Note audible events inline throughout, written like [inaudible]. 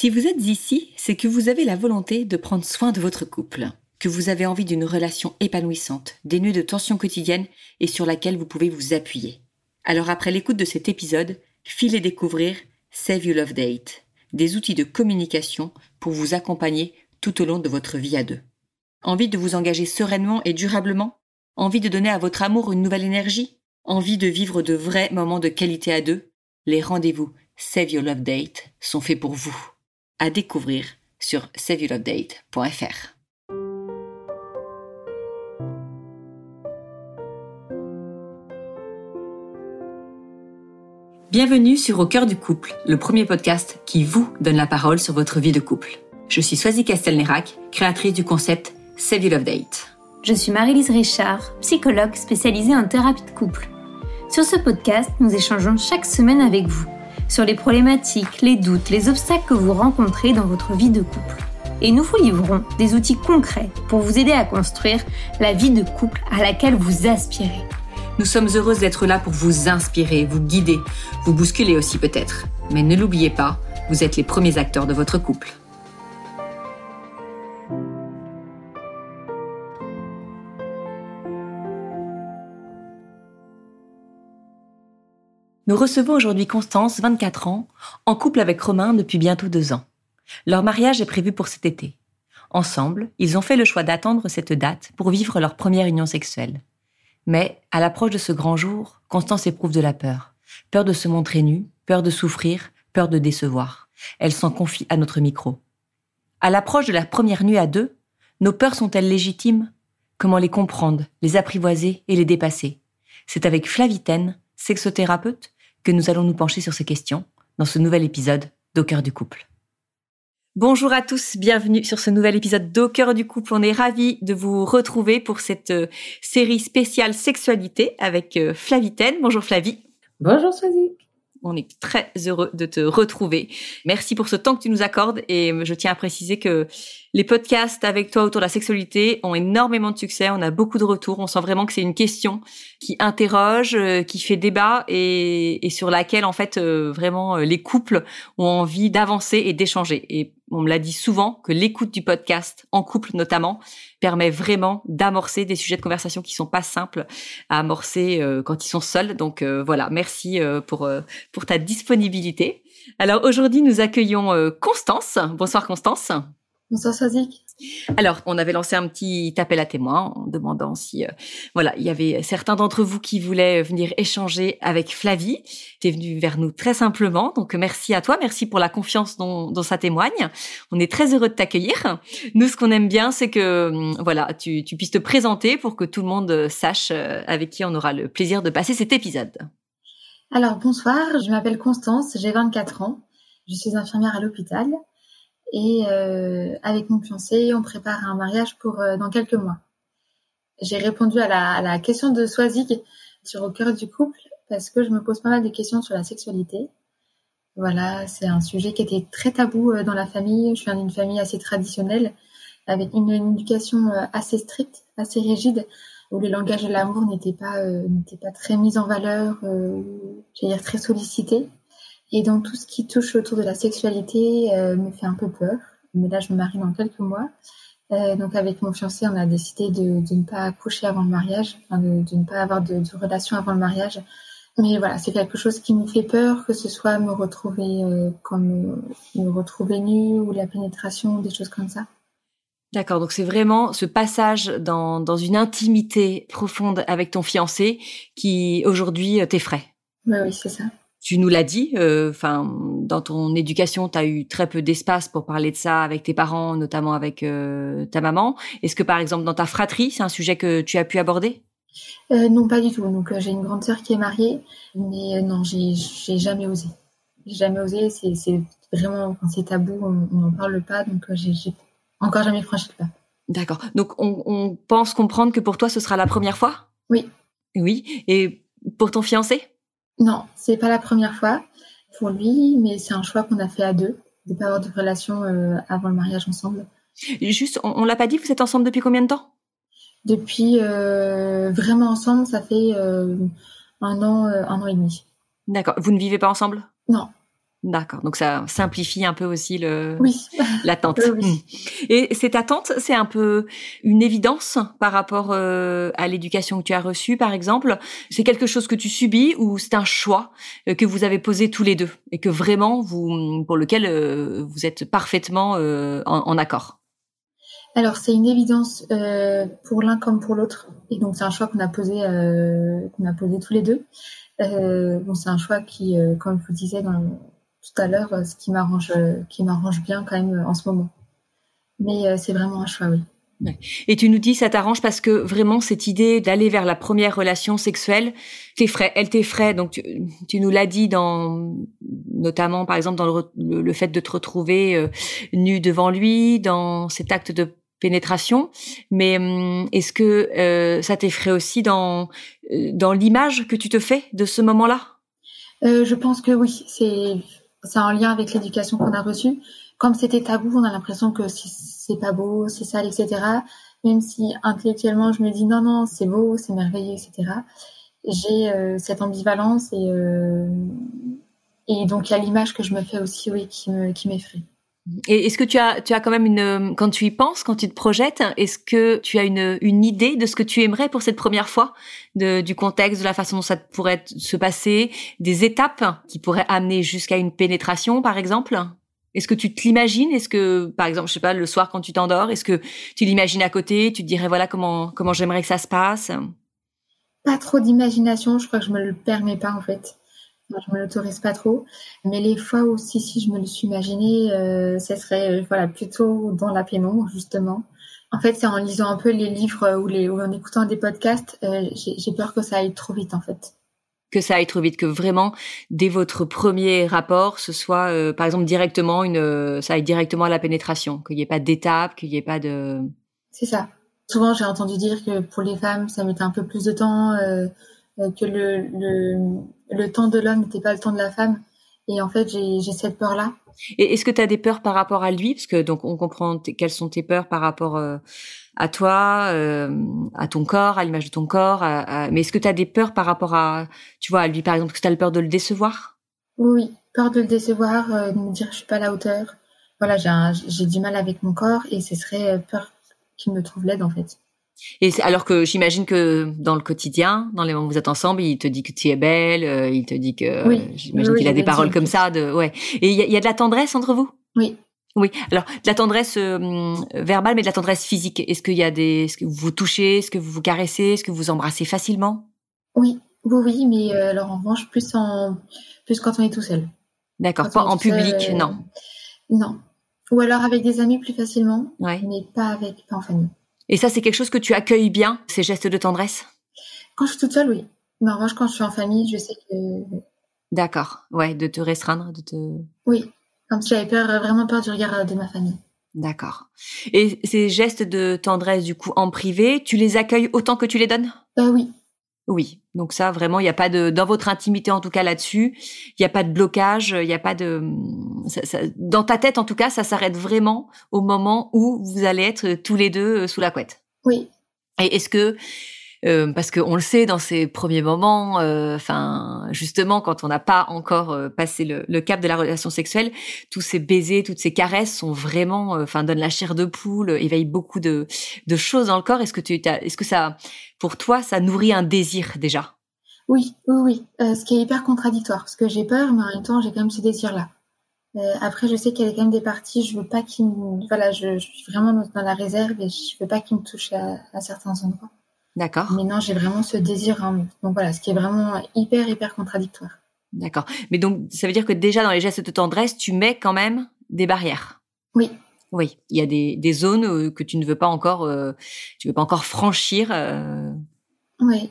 Si vous êtes ici, c'est que vous avez la volonté de prendre soin de votre couple, que vous avez envie d'une relation épanouissante, dénuée de tensions quotidiennes et sur laquelle vous pouvez vous appuyer. Alors après l'écoute de cet épisode, filez découvrir Save You Love Date, des outils de communication pour vous accompagner tout au long de votre vie à deux. Envie de vous engager sereinement et durablement? Envie de donner à votre amour une nouvelle énergie? Envie de vivre de vrais moments de qualité à deux? Les rendez-vous Save Your Love Date sont faits pour vous. À découvrir sur saveyourlovedate.fr. Bienvenue sur Au cœur du couple, le premier podcast qui vous donne la parole sur votre vie de couple. Je suis Swazi Castelnerac, créatrice du concept Save Your Love Date. Je suis Marie-Lise Richard, psychologue spécialisée en thérapie de couple. Sur ce podcast, nous échangeons chaque semaine avec vous sur les problématiques, les doutes, les obstacles que vous rencontrez dans votre vie de couple. Et nous vous livrons des outils concrets pour vous aider à construire la vie de couple à laquelle vous aspirez. Nous sommes heureuses d'être là pour vous inspirer, vous guider, vous bousculer aussi peut-être. Mais ne l'oubliez pas, vous êtes les premiers acteurs de votre couple. Nous recevons aujourd'hui Constance, 24 ans, en couple avec Romain depuis bientôt deux ans. Leur mariage est prévu pour cet été. Ensemble, ils ont fait le choix d'attendre cette date pour vivre leur première union sexuelle. Mais, à l'approche de ce grand jour, Constance éprouve de la peur. Peur de se montrer nue, peur de souffrir, peur de décevoir. Elle s'en confie à notre micro. À l'approche de la première nuit à deux, nos peurs sont-elles légitimes? Comment les comprendre, les apprivoiser et les dépasser? C'est avec Flavitaine, sexothérapeute, que nous allons nous pencher sur ces questions dans ce nouvel épisode d'Au cœur du couple. Bonjour à tous, bienvenue sur ce nouvel épisode d'Au cœur du couple. On est ravis de vous retrouver pour cette euh, série spéciale sexualité avec euh, Flavitaine. Bonjour Flavie. Bonjour Swazik. On est très heureux de te retrouver. Merci pour ce temps que tu nous accordes et je tiens à préciser que les podcasts avec toi autour de la sexualité ont énormément de succès. On a beaucoup de retours. On sent vraiment que c'est une question qui interroge, euh, qui fait débat et, sur laquelle en fait euh, vraiment euh, les couples ont envie d'avancer et d'échanger. Et on me l'a dit souvent que l'écoute du podcast en couple notamment permet vraiment d'amorcer des sujets de conversation qui sont pas simples à amorcer quand ils sont seuls. Donc voilà, merci pour pour ta disponibilité. Alors aujourd'hui, nous accueillons Constance. Bonsoir Constance. Bonsoir Swazik. Alors, on avait lancé un petit appel à témoins en demandant si, euh, voilà, il y avait certains d'entre vous qui voulaient venir échanger avec Flavie. Tu es venu vers nous très simplement, donc merci à toi, merci pour la confiance dont, ça témoigne. On est très heureux de t'accueillir. Nous, ce qu'on aime bien, c'est que, hum, voilà, tu, tu puisses te présenter pour que tout le monde sache euh, avec qui on aura le plaisir de passer cet épisode. Alors, bonsoir, je m'appelle Constance, j'ai 24 ans, je suis infirmière à l'hôpital. Et euh, avec mon fiancé, on prépare un mariage pour euh, dans quelques mois. J'ai répondu à la, à la, question de Swazig sur au cœur du couple parce que je me pose pas mal de questions sur la sexualité. Voilà, c'est un sujet qui était très tabou euh, dans la famille. Je viens d'une famille assez traditionnelle avec une, éducation assez stricte, assez rigide, où le langage de l'amour n'était pas euh, n'était pas très mis en valeur, euh, j'allais dire très sollicité. Et donc tout ce qui touche autour de la sexualité euh, me fait un peu peur. Mais là, je me marie dans quelques mois. Euh, donc avec mon fiancé, on a décidé de, de ne pas accoucher avant le mariage, enfin de, de, ne pas avoir de, de, relation avant le mariage. Mais voilà, c'est quelque chose qui me fait peur, que ce soit me retrouver euh, comme me retrouver nue ou la pénétration, des choses comme ça. D'accord, donc c'est vraiment ce passage dans, dans une intimité profonde avec ton fiancé qui aujourd'hui t'effraie. Bah oui, c'est ça tu nous l'as dit, euh, enfin dans ton éducation, tu as eu très peu d'espace pour parler de ça avec tes parents, notamment avec euh, ta maman. Est-ce que par exemple dans ta fratrie, c'est un sujet que tu as pu aborder? Euh, Non, pas du tout. Donc j'ai une grande sœur qui est mariée, mais non, j'ai jamais osé. J'ai jamais osé. C'est vraiment, c'est tabou, on n'en parle pas, donc j'ai encore jamais franchi le pas. D'accord. Donc on, on pense comprendre que pour toi ce sera la première fois? Oui. Oui. Et pour ton fiancé? Non, c'est pas la première fois pour lui, mais c'est un choix qu'on a fait à deux, de pas avoir de relation euh, avant le mariage ensemble. Juste, on, l'a pas dit, vous êtes ensemble depuis combien de temps? Depuis euh, vraiment ensemble, ça fait euh, un an, un an et demi. D'accord. Vous ne vivez pas ensemble? Non. D'accord. Donc ça simplifie un peu aussi le oui. [laughs] l'attente. [laughs] oui. Et cette attente, c'est un peu une évidence par rapport euh, à l'éducation que tu as reçue, par exemple? C'est quelque chose que tu subis ou c'est un choix euh, que vous avez posé tous les deux et que vraiment vous pour lequel euh, vous êtes parfaitement en, en, accord? Alors c'est une évidence pour l'un comme pour l'autre et donc c'est un choix qu'on a posé qu'on a posé tous les deux. bon c'est un choix qui, comme je vous disais dans tout à l'heure, euh, ce qui m'arrange, euh, qui m'arrange bien quand même euh, en ce moment. Mais c'est vraiment un choix, oui. Et tu nous dis ça t'arrange parce que vraiment cette idée d'aller vers la première relation sexuelle t'effraie, elle t'effraie. Donc tu, nous l'as dit dans notamment par exemple dans le, le, fait de te retrouver nu devant lui, dans cet acte de pénétration. Mais hum, est-ce que ça t'effraie aussi dans dans l'image que tu te fais de ce moment-là? Je pense que oui. C'est c'est en lien avec l'éducation qu'on a reçue. Comme c'était tabou, on a l'impression que c'est pas beau, c'est sale, etc. Même si intellectuellement je me dis non, non, c'est beau, c'est merveilleux, etc. J'ai euh, cette ambivalence et, euh, et donc il y a l'image que je me fais aussi, oui, qui me qui m'effraie. Et est-ce que tu as, tu as quand même une, quand tu y penses, quand tu te projettes, est-ce que tu as une, une idée de ce que tu aimerais pour cette première fois, de, du contexte, de la façon dont ça pourrait se passer, des étapes qui pourraient amener jusqu'à une pénétration, par exemple? Est-ce que tu te l'imagines? Est-ce que, par exemple, je sais pas, le soir quand tu t'endors, est-ce que tu l'imagines à côté? Tu te dirais voilà comment, comment j'aimerais que ça se passe? Pas trop d'imagination, je crois que je me le permets pas en fait je me l'autorise pas trop. Mais les fois où si, si, je me le suis imaginé, euh, ça serait euh, voilà plutôt dans la pénombre justement. En fait, c'est en lisant un peu les livres ou, les, ou en écoutant des podcasts, euh, j'ai peur que ça aille trop vite en fait. Que ça aille trop vite, que vraiment dès votre premier rapport, ce soit euh, par exemple directement une, ça aille directement à la pénétration, qu'il n'y ait pas d'étape, qu'il n'y ait pas de. C'est ça. Souvent, j'ai entendu dire que pour les femmes, ça mettait un peu plus de temps. Que le, le, le temps de l'homme n'était pas le temps de la femme. Et en fait, j'ai cette peur-là. Et est-ce que tu as des peurs par rapport à lui? Parce que donc on comprend quelles sont tes peurs par rapport euh, à toi, euh, à ton corps, à l'image de ton corps. Mais est-ce que tu as des peurs par rapport à, tu vois, à lui par exemple, que tu as le peur de le décevoir? Oui, peur de le décevoir, de me dire je suis pas à la hauteur. Voilà, j'ai du mal avec mon corps et ce serait peur qu'il me trouve laide en fait. Et alors que j'imagine que dans le quotidien, dans les moments où vous êtes ensemble, il te dit que tu es belle, euh, il te dit que oui. j'imagine qu'il a des paroles comme ça de ouais. Et il y, a, de la tendresse entre vous? Oui. Oui. Alors de la tendresse euh, verbale, mais de la tendresse physique. Est-ce qu'il y a des, est-ce que vous vous touchez, est-ce que vous vous caressez, est-ce que vous embrassez facilement? Oui, oui, oui, mais euh, alors en revanche plus en plus quand on est tout seul. D'accord. Pas en public, non. Non. Ou alors avec des amis plus facilement, ouais. mais pas avec, pas en famille. Et ça, c'est quelque chose que tu accueilles bien, ces gestes de tendresse? Quand je suis toute seule, oui. Mais en revanche, quand je suis en famille, je sais que... D'accord, ouais, de te restreindre, de te... Oui, comme si j'avais peur, vraiment peur du regard de ma famille. D'accord. Et ces gestes de tendresse, du coup, en privé, tu les accueilles autant que tu les donnes? Euh, Oui, oui, donc ça vraiment, il n'y a pas de dans votre intimité en tout cas là-dessus, il n'y a pas de blocage, il n'y a pas de ça, ça, dans ta tête en tout cas, ça s'arrête vraiment au moment où vous allez être tous les deux euh, sous la couette. Oui. Et est-ce que euh, parce qu'on le sait dans ces premiers moments, euh, enfin justement quand on n'a pas encore euh, passé le, le, cap de la relation sexuelle, tous ces baisers, toutes ces caresses sont vraiment, enfin donnent la chair de poule, éveillent beaucoup de, de choses dans le corps. Est-ce que tu, est-ce que ça, pour toi, ça nourrit un désir déjà? Oui, oui, oui. ce qui est hyper contradictoire, parce que j'ai peur, mais en même temps j'ai quand même ce désir-là. après, je sais qu'il y a quand même des parties, je veux pas qu'il voilà, je, je, suis vraiment dans la réserve et je veux pas qu'il me touche à, à certains endroits. D'accord. Mais non, j'ai vraiment ce désir. Hein. Donc voilà, ce qui est vraiment hyper, hyper contradictoire. D'accord. Mais donc, ça veut dire que déjà dans les gestes de tendresse, tu mets quand même des barrières. Oui. Oui. Il y a des, des zones euh, que tu ne veux pas encore, euh, tu veux pas encore franchir. Euh... Oui.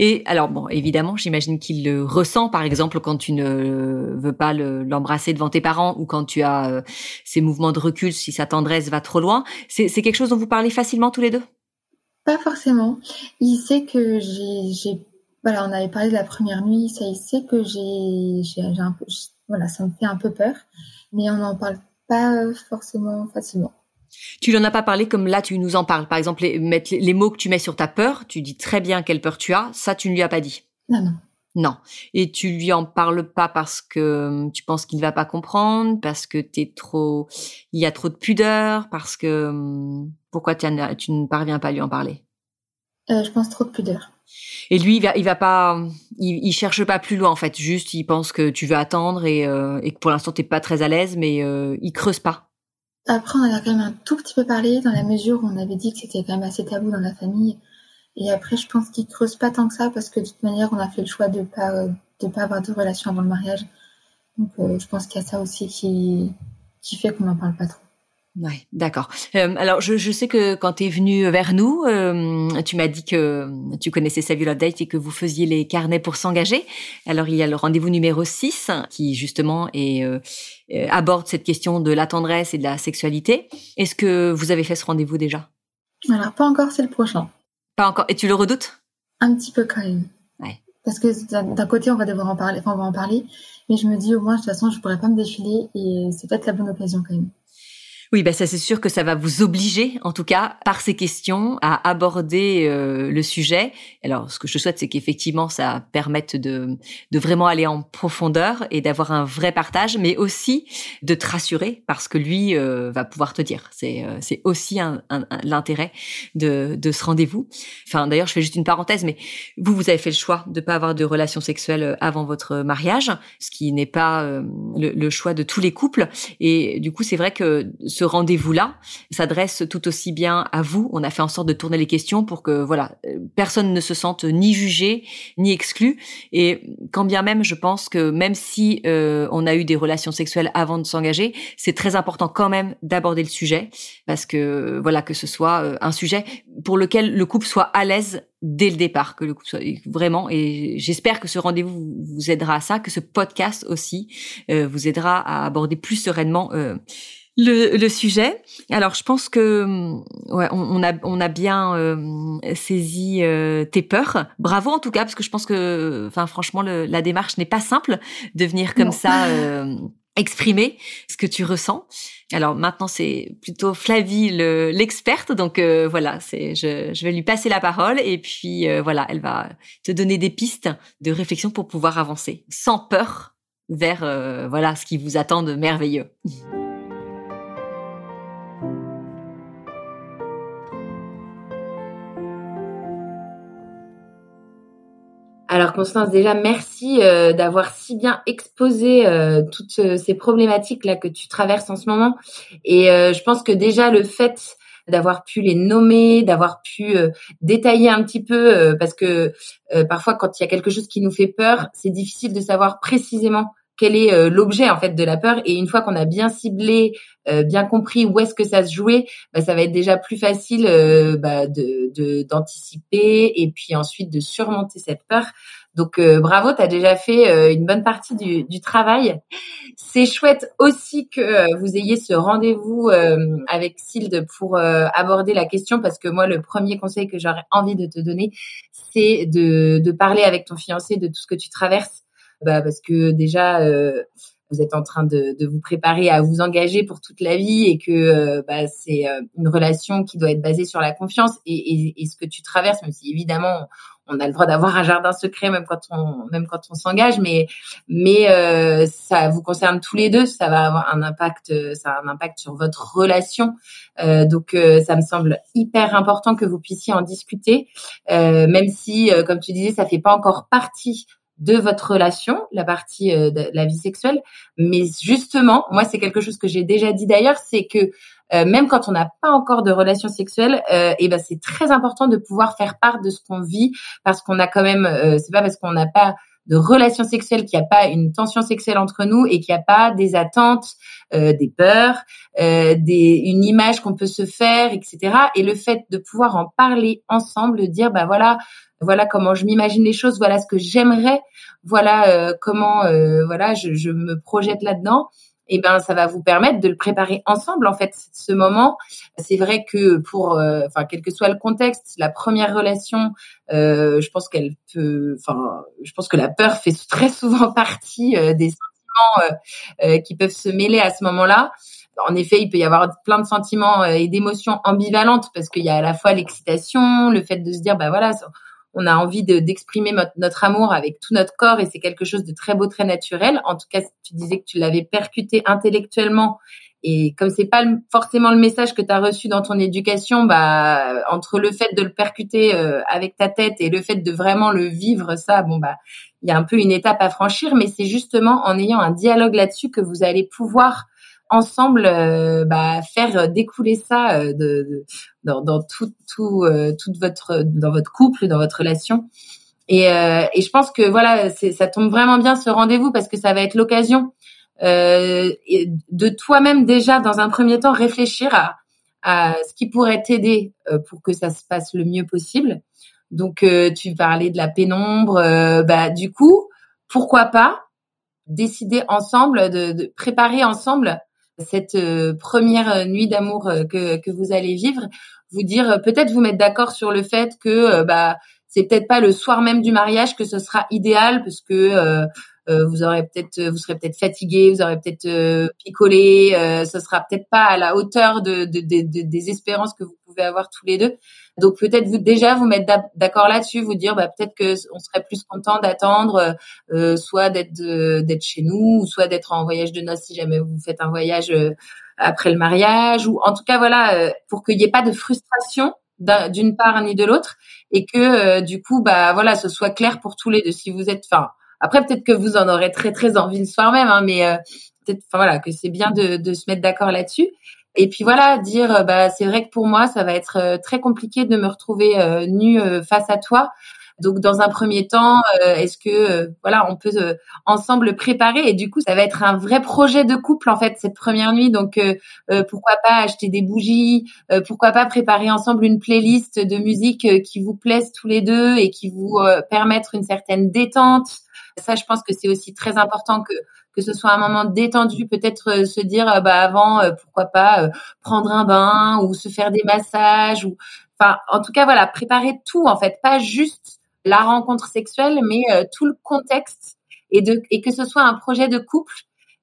Et alors bon, évidemment, j'imagine qu'il le ressent, par exemple, quand tu ne veux pas l'embrasser devant tes parents ou quand tu as euh, ces mouvements de recul, si sa tendresse va trop loin. C'est quelque chose dont vous parlez facilement tous les deux? Pas forcément. Il sait que j'ai, voilà, on avait parlé de la première nuit, ça, il sait que j'ai, j'ai, un peu, voilà, ça me fait un peu peur, mais on n'en parle pas forcément facilement. Tu n'en as pas parlé comme là tu nous en parles. Par exemple, les, les mots que tu mets sur ta peur, tu dis très bien quelle peur tu as, ça tu ne lui as pas dit. Non, non. Non. Et tu lui en parles pas parce que hum, tu penses qu'il ne va pas comprendre, parce que t'es trop, il y a trop de pudeur, parce que hum, pourquoi tu ne parviens pas à lui en parler? Euh, Je pense trop de pudeur. Et lui, il va, il va pas, il, cherche pas plus loin en fait. Juste, il pense que tu veux attendre et, euh, et que pour l'instant t'es pas très à l'aise, mais euh, il creuse pas. Après, on a quand même un tout petit peu parlé dans la mesure où on avait dit que c'était quand même assez tabou dans la famille. Et après, je pense qu'il creuse pas tant que ça parce que de toute manière, on a fait le choix de pas de pas avoir de relation avant le mariage. Donc, euh, je pense qu'il y a ça aussi qui qui fait qu'on n'en parle pas trop. Ouais, d'accord. Euh, alors, je, je, sais que quand tu es venu vers nous, euh, tu m'as dit que tu connaissais Saviola Date et que vous faisiez les carnets pour s'engager. Alors, il y a le rendez-vous numéro 6 qui, justement, est, euh, aborde cette question de la tendresse et de la sexualité. Est-ce que vous avez fait ce rendez-vous déjà? Alors, pas encore, c'est le prochain. Pas encore. Et tu le redoutes? Un petit peu quand même. Ouais. Parce que d'un côté, on va devoir en parler, enfin, on va en parler. Mais je me dis, au moins, de toute façon, je pourrais pas me défiler et c'est peut-être la bonne occasion quand même. Oui, bah ça c'est sûr que ça va vous obliger, en tout cas, par ces questions, à aborder euh, le sujet. Alors, ce que je souhaite, c'est qu'effectivement, ça permette de, de vraiment aller en profondeur et d'avoir un vrai partage, mais aussi de te rassurer, parce que lui euh, va pouvoir te dire. C'est euh, c'est aussi un, un, l'intérêt de, de ce rendez-vous. Enfin, d'ailleurs, je fais juste une parenthèse, mais vous, vous avez fait le choix de pas avoir de relations sexuelles avant votre mariage, ce qui n'est pas le, le choix de tous les couples. Et du coup, c'est vrai que rendez-vous-là s'adresse tout aussi bien à vous. On a fait en sorte de tourner les questions pour que voilà, personne ne se sente ni jugé ni exclu. Et quand bien même, je pense que même si euh, on a eu des relations sexuelles avant de s'engager, c'est très important quand même d'aborder le sujet parce que voilà que ce soit euh, un sujet pour lequel le couple soit à l'aise dès le départ, que le couple soit vraiment. Et j'espère que ce rendez-vous vous aidera à ça, que ce podcast aussi euh, vous aidera à aborder plus sereinement le, le, sujet. Alors, je pense que ouais, on, a on a bien euh, saisi euh, tes peurs. Bravo en tout cas, parce que je pense que, enfin, franchement, le, la démarche n'est pas simple de venir comme ça euh, exprimer ce que tu ressens. Alors maintenant, c'est plutôt Flavie l'experte, donc voilà, c'est je, je vais lui passer la parole et puis voilà, elle va te donner des pistes de réflexion pour pouvoir avancer sans peur vers voilà ce qui vous attend de merveilleux. Alors Constance, déjà merci euh, d'avoir si bien exposé euh, toutes euh, ces problématiques là que tu traverses en ce moment. Et je pense que déjà le fait d'avoir pu les nommer, d'avoir pu détailler un petit peu, parce que parfois quand il y a quelque chose qui nous fait peur, c'est difficile de savoir précisément quel est euh, l'objet en fait de la peur et une fois qu'on a bien ciblé, euh, bien compris où est-ce que ça se jouait, bah, ça va être déjà plus facile euh, bah, de d'anticiper et puis ensuite de surmonter cette peur. Donc bravo, tu as déjà fait une bonne partie du, du travail. C'est chouette aussi que vous ayez ce rendez-vous avec Silde pour aborder la question parce que moi le premier conseil que j'aurais envie de te donner, c'est de, de parler avec ton fiancé de tout ce que tu traverses bah, parce que déjà euh, vous êtes en train de, de, vous préparer à vous engager pour toute la vie et que euh, bah, c'est euh, une relation qui doit être basée sur la confiance et, et, et ce que tu traverses, même si évidemment on a le droit d'avoir un jardin secret même quand on même quand on s'engage, mais mais euh, ça vous concerne tous les deux, ça va avoir un impact, ça a un impact sur votre relation. Euh, donc ça me semble hyper important que vous puissiez en discuter, même si comme tu disais ça fait pas encore partie de votre relation, la partie euh, de la vie sexuelle. Mais justement, moi, c'est quelque chose que j'ai déjà dit d'ailleurs, c'est que euh, même quand on n'a pas encore de relation sexuelle, euh, et ben c'est très important de pouvoir faire part de ce qu'on vit parce qu'on a quand même, euh, c'est pas parce qu'on n'a pas de relation sexuelle qu'il n'y a pas une tension sexuelle entre nous et qu'il n'y a pas des attentes, des peurs, des, une image qu'on peut se faire, etc. Et le fait de pouvoir en parler ensemble, de dire bah voilà, voilà comment je m'imagine les choses, voilà ce que j'aimerais, voilà euh, comment euh, voilà je, je, me projette là-dedans. Et eh ben ça va vous permettre de le préparer ensemble en fait ce moment. C'est vrai que pour euh, enfin quel que soit le contexte, la première relation, je pense qu'elle peut enfin je pense que la peur fait [laughs] très souvent partie des sentiments qui peuvent se mêler à ce moment-là en effet, il peut y avoir plein de sentiments et d'émotions ambivalentes parce qu'il y a à la fois l'excitation, le fait de se dire, bah voilà, on a envie d'exprimer notre, amour avec tout notre corps et c'est quelque chose de très beau, très naturel. En tout cas, tu disais que tu l'avais percuté intellectuellement et comme c'est pas forcément le message que tu as reçu dans ton éducation, bah entre le fait de le percuter euh, avec ta tête et le fait de vraiment le vivre, ça, bon bah il y a un peu une étape à franchir, mais c'est justement en ayant un dialogue là-dessus que vous allez pouvoir ensemble euh, bah, faire découler ça euh, de, dans, dans, tout, tout, toute votre dans votre couple, dans votre relation. Et, et je pense que voilà, ça tombe vraiment bien ce rendez-vous parce que ça va être l'occasion euh, de toi-même déjà dans un premier temps réfléchir à, à ce qui pourrait t'aider euh, pour que ça se passe le mieux possible. Donc euh, tu parlais de la pénombre, euh, bah du coup pourquoi pas décider ensemble de, de préparer ensemble cette première nuit d'amour que, que vous allez vivre, vous dire peut-être vous mettre d'accord sur le fait que bah c'est peut-être pas le soir même du mariage que ce sera idéal parce que euh, vous aurez peut-être, euh, vous serez peut-être fatigué, vous aurez peut-être euh, picolé, euh, ce sera peut-être pas à la hauteur de, de, de, des espérances que vous pouvez avoir tous les deux. Donc peut-être vous déjà vous mettre d'accord là-dessus, vous dire bah, peut-être que on serait plus content d'attendre, euh, soit d'être d'être chez nous, ou soit d'être en voyage de noces si jamais vous faites un voyage après le mariage, ou en tout cas voilà pour qu'il n'y ait pas de frustration d'une part ni de l'autre et que du coup bah voilà ce soit clair pour tous les deux si vous êtes enfin après, peut-être que vous en aurez très très envie le soir même, hein, mais euh, peut-être, voilà, que c'est bien de, de se mettre d'accord là-dessus. Et puis voilà, dire, euh, bah c'est vrai que pour moi, ça va être euh, très compliqué de me retrouver euh, nue face à toi. Donc, dans un premier temps, est-ce que voilà, on peut ensemble préparer? Et du coup, ça va être un vrai projet de couple en fait cette première nuit. Donc, pourquoi pas acheter des bougies Pourquoi pas préparer ensemble une playlist de musique qui vous plaise tous les deux et qui vous permettre une certaine détente ça, je pense que c'est aussi très important que que ce soit un moment détendu, peut-être euh, se dire euh, bah avant euh, pourquoi pas prendre un bain ou se faire des massages ou enfin en tout cas voilà préparer tout en fait. Pas juste la rencontre sexuelle mais tout le contexte et de et que ce soit un projet de couple.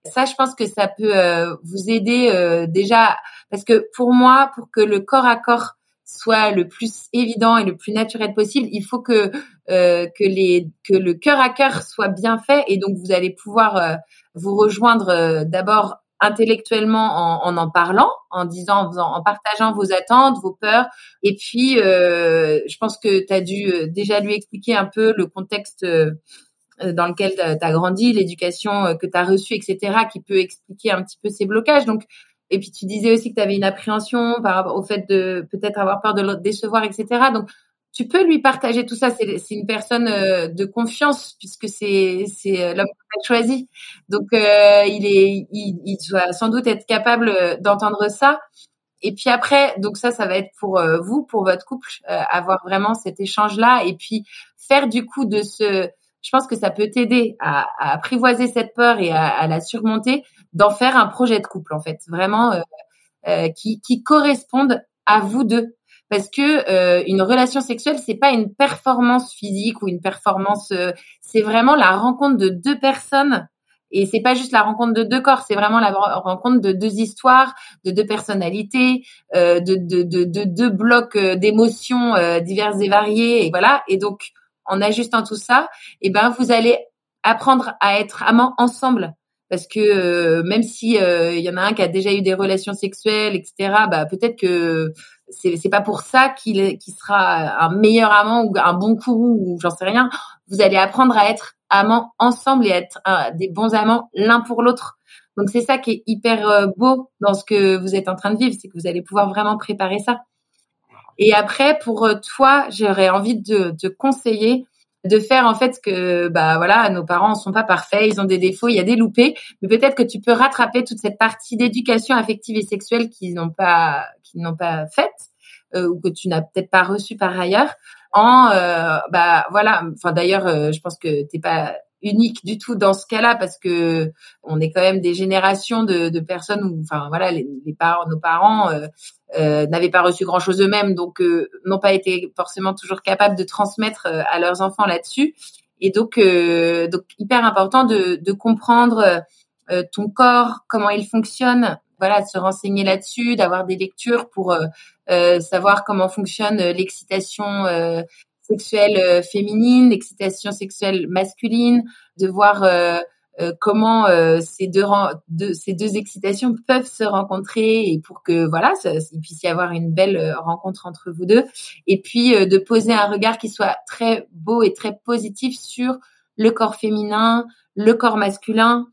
Ça je pense que ça peut vous aider déjà parce que pour moi pour que le corps à corps soit le plus évident et le plus naturel possible, il faut que euh, que le cœur à cœur soit bien fait et donc vous allez pouvoir euh, vous rejoindre euh, d'abord intellectuellement en, en, parlant, en disant, en, en, partageant vos attentes, vos peurs. Et puis, je pense que tu as dû déjà lui expliquer un peu le contexte dans lequel tu as grandi, l'éducation que tu as reçue, etc., qui peut expliquer un petit peu ces blocages. Donc, et puis tu disais aussi que tu avais une appréhension par rapport au fait de peut-être avoir peur de le décevoir, etc. Donc tu peux lui partager tout ça. C'est une personne euh, de confiance puisque c'est c'est euh, l'homme que tu choisi. Donc euh, il est il, il, doit sans doute être capable d'entendre ça. Et puis après, donc ça, ça va être pour vous, pour votre couple, avoir vraiment cet échange-là et puis faire du coup de ce je pense que ça peut t'aider à, à, apprivoiser cette peur et à, à la surmonter, d'en faire un projet de couple en fait, vraiment euh, euh, qui, qui corresponde à vous deux. Parce que euh, une relation sexuelle, c'est pas une performance physique ou une performance, euh, c'est vraiment la rencontre de deux personnes et c'est pas juste la rencontre de deux corps, c'est vraiment la rencontre de deux histoires, de deux personnalités, euh, de, de, de, de, deux blocs d'émotions diverses et variées. Et voilà. Et donc, en ajustant tout ça, et eh ben vous allez apprendre à être amants ensemble. Parce que euh, même si euh, il y en a un qui a déjà eu des relations sexuelles, etc., bah peut-être que c'est pas pour ça qu'il sera un meilleur amant ou un bon courroux ou j'en sais rien. Vous allez apprendre à être amants ensemble et être euh, des bons amants l'un pour l'autre. Donc c'est ça qui est hyper beau dans ce que vous êtes en train de vivre, c'est que vous allez pouvoir vraiment préparer ça. Et après, pour euh, toi, j'aurais envie de te conseiller de faire en fait que bah voilà nos parents sont pas parfaits ils ont des défauts il y a des loupés. Mais peut-être que tu peux rattraper toute cette partie d'éducation affective et sexuelle qu'ils n'ont pas qu'ils n'ont pas faite euh, ou que tu n'as peut-être pas reçu par ailleurs en euh, bah voilà. Enfin d'ailleurs je pense que t'es pas unique du tout dans ce cas-là parce que on est quand même des générations de, de personnes où enfin voilà les, les parents nos parents euh, euh, n'avaient pas reçu grand chose eux-mêmes donc euh, n'ont pas été forcément toujours capables de transmettre euh, à leurs enfants là-dessus. Et donc donc hyper important de, de comprendre ton corps comment il fonctionne voilà de se renseigner là-dessus d'avoir des lectures pour savoir comment fonctionne l'excitation sexuelle féminine, l'excitation sexuelle masculine, de voir euh, comment euh, ces deux, ces deux excitations peuvent se rencontrer et pour que voilà il puisse y avoir une belle euh, rencontre entre vous deux. Et puis de poser un regard qui soit très beau et très positif sur le corps féminin, le corps masculin,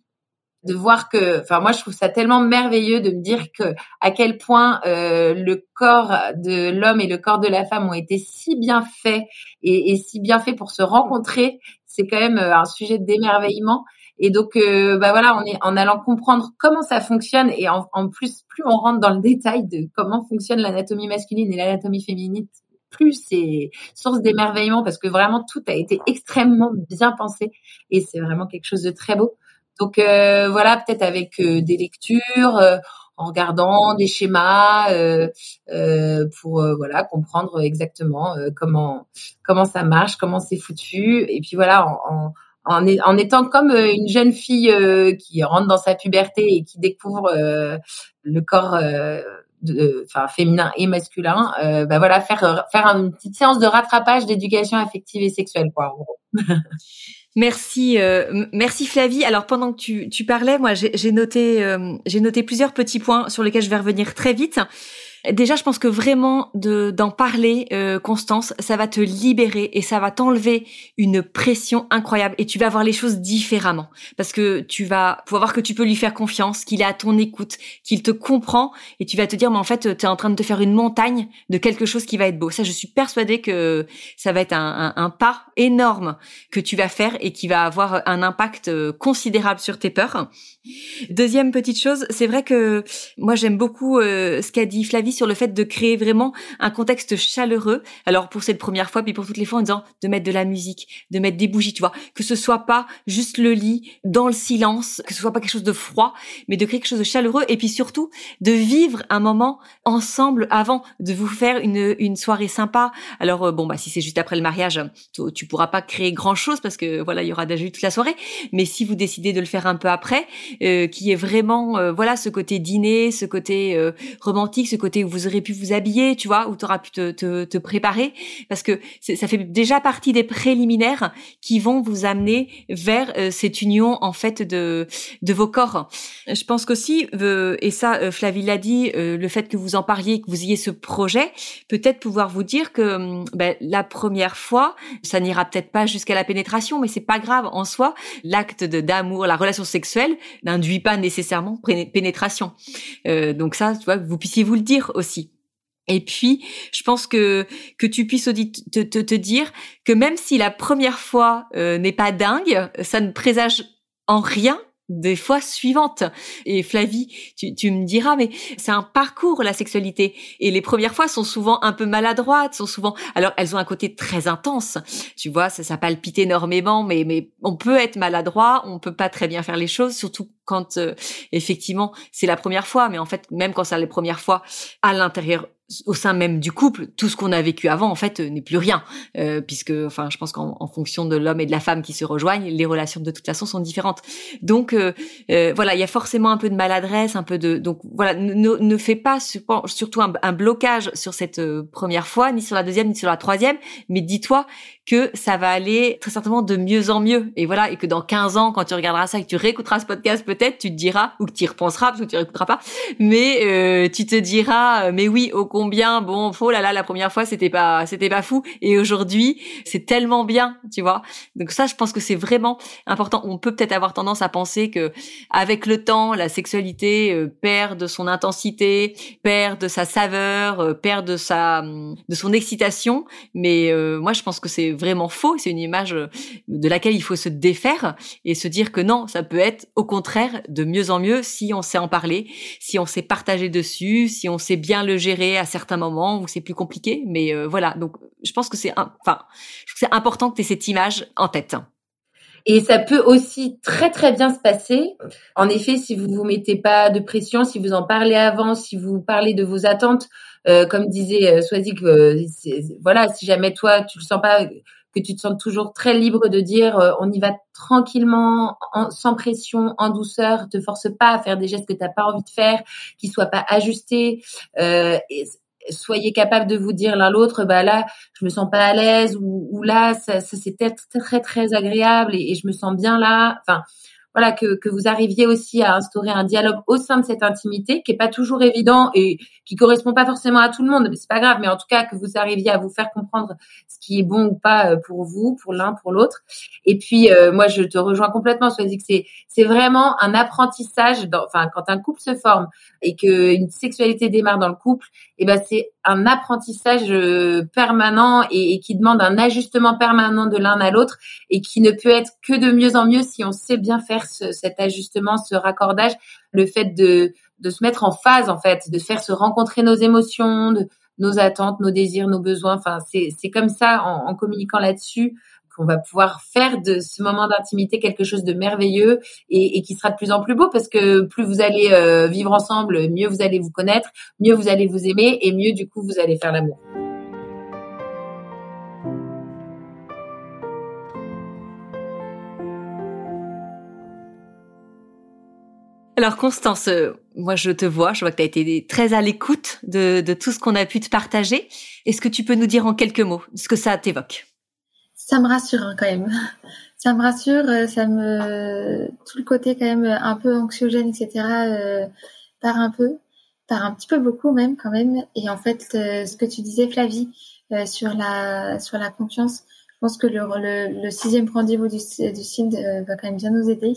de voir que, enfin moi je trouve ça tellement merveilleux de me dire que à quel point le corps de l'homme et le corps de la femme ont été si bien faits et, et si bien faits pour se rencontrer, c'est quand même un sujet d'émerveillement et donc, euh, bah voilà, on est en allant comprendre comment ça fonctionne et en, plus, plus on rentre dans le détail de comment fonctionne l'anatomie masculine et l'anatomie féminine, plus c'est source d'émerveillement parce que vraiment tout a été extrêmement bien pensé et c'est vraiment quelque chose de très beau. Donc euh, voilà, peut-être avec euh, des lectures, en regardant des schémas pour voilà comprendre exactement comment comment ça marche, comment c'est foutu et puis voilà en, en, étant comme euh, une jeune fille euh, qui rentre dans sa puberté et qui découvre euh, le corps de, enfin féminin et masculin, bah voilà faire faire une petite séance de rattrapage d'éducation affective et sexuelle quoi en gros. [laughs] Merci, merci Flavie. Alors pendant que tu, tu parlais, moi j'ai noté j'ai noté plusieurs petits points sur lesquels je vais revenir très vite. Déjà, je pense que vraiment de d'en parler, euh, Constance, ça va te libérer et ça va t'enlever une pression incroyable et tu vas voir les choses différemment parce que tu vas pouvoir voir que tu peux lui faire confiance, qu'il est à ton écoute, qu'il te comprend et tu vas te dire mais en fait tu es en train de te faire une montagne de quelque chose qui va être beau. Ça, je suis persuadée que ça va être un, un, un pas énorme que tu vas faire et qui va avoir un impact euh, considérable sur tes peurs. Deuxième petite chose, c'est vrai que moi j'aime beaucoup euh, ce qu'a dit Flavie sur le fait de créer vraiment un contexte chaleureux. Alors pour cette première fois, puis pour toutes les fois en disant de mettre de la musique, de mettre des bougies, tu vois, que ce soit pas juste le lit dans le silence, que ce soit pas quelque chose de froid, mais de créer quelque chose de chaleureux et puis surtout de vivre un moment ensemble avant de vous faire une, une soirée sympa. Alors euh, bon bah si c'est juste après le mariage, tu, pourras pas créer grand chose parce que voilà il y aura eu toute la soirée. Mais si vous décidez de le faire un peu après, euh, qui est vraiment euh, voilà ce côté dîner, ce côté romantique, ce côté où vous aurez pu vous habiller, tu vois, où tu auras pu te, préparer, parce que ça fait déjà partie des préliminaires qui vont vous amener vers cette union en fait de vos corps. Je pense qu'aussi, et ça Flavie l'a dit, le fait que vous en parliez, que vous ayez ce projet, peut-être pouvoir vous dire que hum, ben, la première fois, ça n'ira peut-être pas jusqu'à la pénétration, mais c'est pas grave en soi. L'acte d'amour, la relation sexuelle n'induit pas nécessairement pénétration. Euh, donc ça, tu vois, vous puissiez vous le dire aussi. Et puis, je pense que que tu puisses te, dire que même si la première fois euh, n'est pas dingue, ça ne présage en rien des fois suivantes. Et Flavie, tu, tu me diras, mais c'est un parcours la sexualité. Et les premières fois sont souvent un peu maladroites, sont souvent. Alors elles ont un côté très intense. Tu vois, ça, ça palpite énormément, mais mais on peut être maladroit, on peut pas très bien faire les choses, surtout quand euh, effectivement c'est la première fois. Mais en fait, même quand c'est la première fois, à l'intérieur au sein même du couple, tout ce qu'on a vécu avant, en fait, n'est plus rien, euh, puisque, enfin, je pense qu'en fonction de l'homme et de la femme qui se rejoignent, les relations de toute façon sont différentes. Donc, euh, euh, voilà, il y a forcément un peu de maladresse, un peu de, donc voilà, ne, ne fais pas surtout un, un, blocage sur cette première fois, ni sur la deuxième, ni sur la troisième, mais dis-toi que ça va aller très certainement de mieux en mieux. Et voilà, et que dans 15 ans, quand tu regarderas ça et que tu réécouteras ce podcast, peut-être, tu te diras, ou que tu y repenseras, parce que tu réécouteras pas, mais euh, tu te diras, euh, mais oui, au combien, bon, oh là là, la première fois, c'était pas, c'était pas fou. Et aujourd'hui, c'est tellement bien, tu vois. Donc ça, je pense que c'est vraiment important. On peut peut-être avoir tendance à penser que avec le temps, la sexualité euh, perd de son intensité, perd de sa saveur, perd de sa, de son excitation. Mais moi, je pense que c'est vraiment faux. C'est une image euh, de laquelle il faut se défaire et se dire que non, ça peut être au contraire de mieux en mieux si on sait en parler, si on sait partager dessus, si on sait bien le gérer à certains moments où c'est plus compliqué. Mais euh, voilà, donc je pense que c'est, enfin, c'est important que tu aies cette image en tête. Et ça peut aussi très très bien se passer. En effet, si vous vous mettez pas de pression, si vous en parlez avant, si vous parlez de vos attentes, euh, comme disait euh, Swazik, euh, voilà, si jamais toi tu le sens pas, que tu te sens toujours très libre de dire, euh, on y va tranquillement, sans pression, en douceur, te force pas à faire des gestes que t'as pas envie de faire, qui soient pas ajustés. Et, soyez capable de vous dire l'un l'autre, bah là, je me sens pas à l'aise ou, là, ça, ça c'est très, très très agréable et, je me sens bien là. Voilà que, que vous arriviez aussi à instaurer un dialogue au sein de cette intimité qui est pas toujours évident et qui correspond pas forcément à tout le monde mais c'est pas grave mais en tout cas que vous arriviez à vous faire comprendre ce qui est bon ou pas euh, pour vous pour l'un pour l'autre. Et puis euh, moi je te rejoins complètement je que c'est c'est vraiment un apprentissage enfin quand un couple se forme et que une sexualité démarre dans le couple et eh ben c'est un apprentissage euh, permanent et, qui demande un ajustement permanent de l'un à l'autre et qui ne peut être que de mieux en mieux si on sait bien faire ce, cet ajustement, ce raccordage, le fait de, de se mettre en phase en fait, de faire se rencontrer nos émotions, nos attentes, nos désirs, nos besoins. Enfin, c'est comme ça en communiquant là-dessus qu'on va pouvoir faire de ce moment d'intimité quelque chose de merveilleux et, qui sera de plus en plus beau parce que plus vous allez euh, vivre ensemble, mieux vous allez vous connaître, mieux vous allez vous aimer et mieux du coup vous allez faire l'amour. Alors Constance, euh, moi je te vois, je vois que tu as été très à l'écoute de, de tout ce qu'on a pu te partager. Est-ce que tu peux nous dire en quelques mots ce que ça t'évoque? Ça me rassure hein, quand même. [laughs] Ça me rassure, euh, ça me tout le côté quand même un peu anxiogène, etc. Euh, part un peu, part un petit peu beaucoup même quand même. Et en fait, euh, ce que tu disais, Flavie, euh, sur la sur la confiance, je pense que le, le, sixième rendez-vous du, du va quand même bien nous aider.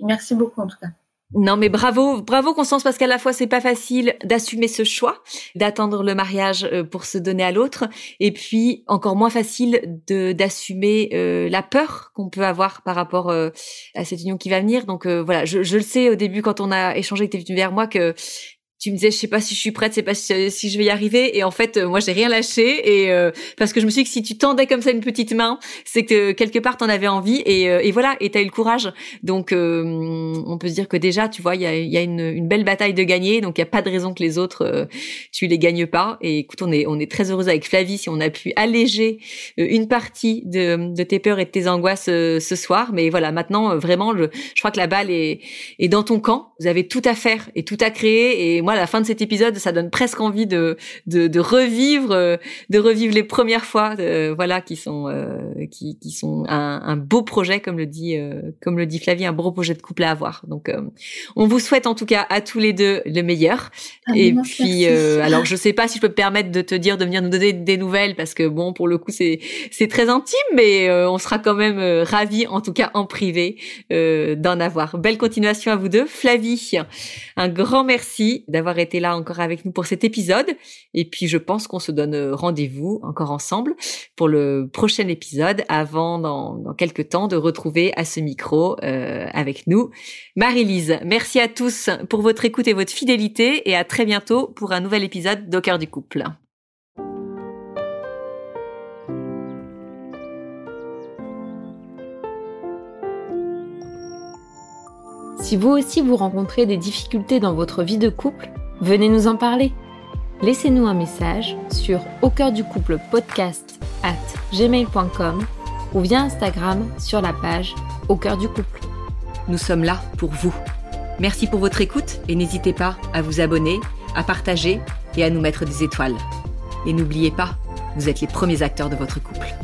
Merci beaucoup en tout cas. Non, mais bravo, bravo Constance, parce qu'à la fois c'est pas facile d'assumer ce choix, d'attendre le mariage euh, pour se donner à l'autre, et puis encore moins facile de d'assumer euh, la peur qu'on peut avoir par rapport euh, à cette union qui va venir. Donc voilà, je, je, le sais au début quand on a échangé, que tu es venu vers moi, que tu me disais je sais pas si je suis prête, c'est pas si, je vais y arriver. Et en fait euh, moi j'ai rien lâché. Et euh, parce que je me suis dit que si tu tendais comme ça une petite main, c'est que quelque part t'en avais envie. Et, euh, et voilà et t'as eu le courage. Donc on peut se dire que déjà tu vois il y a, y a une, belle bataille de gagner. Donc il y a pas de raison que les autres tu les gagnes pas. Et écoute on est on est très heureuse avec Flavie si on a pu alléger une partie de, de tes peurs et de tes angoisses ce soir. Mais voilà maintenant vraiment je, je crois que la balle est, est dans ton camp. Vous avez tout à faire et tout à créer. Et moi, à la fin de cet épisode, ça donne presque envie de de, de revivre, euh, de revivre les premières fois, euh, voilà, qui sont euh, qui, qui sont un, un, beau projet, comme le dit comme le dit Flavie, un beau projet de couple à avoir. Donc, on vous souhaite en tout cas à tous les deux le meilleur. Ah, et puis, alors, je sais pas si je peux me permettre de te dire de venir nous donner des nouvelles parce que bon, pour le coup, c'est c'est très intime, mais on sera quand même ravis, en tout cas en privé, d'en avoir. Belle continuation à vous deux, Flavie. Un grand merci d'avoir été là encore avec nous pour cet épisode. Et puis, je pense qu'on se donne rendez-vous encore ensemble pour le prochain épisode avant, dans, dans quelques temps, de retrouver à ce micro euh, avec nous Marie-Lise. Merci à tous pour votre écoute et votre fidélité et à très bientôt pour un nouvel épisode d'Au du couple. Si vous aussi vous rencontrez des difficultés dans votre vie de couple, venez nous en parler. Laissez-nous un message sur au cœur du couple podcast at gmail.com ou via Instagram sur la page au cœur du couple. Nous sommes là pour vous. Merci pour votre écoute et n'hésitez pas à vous abonner, à partager et à nous mettre des étoiles. Et n'oubliez pas, vous êtes les premiers acteurs de votre couple.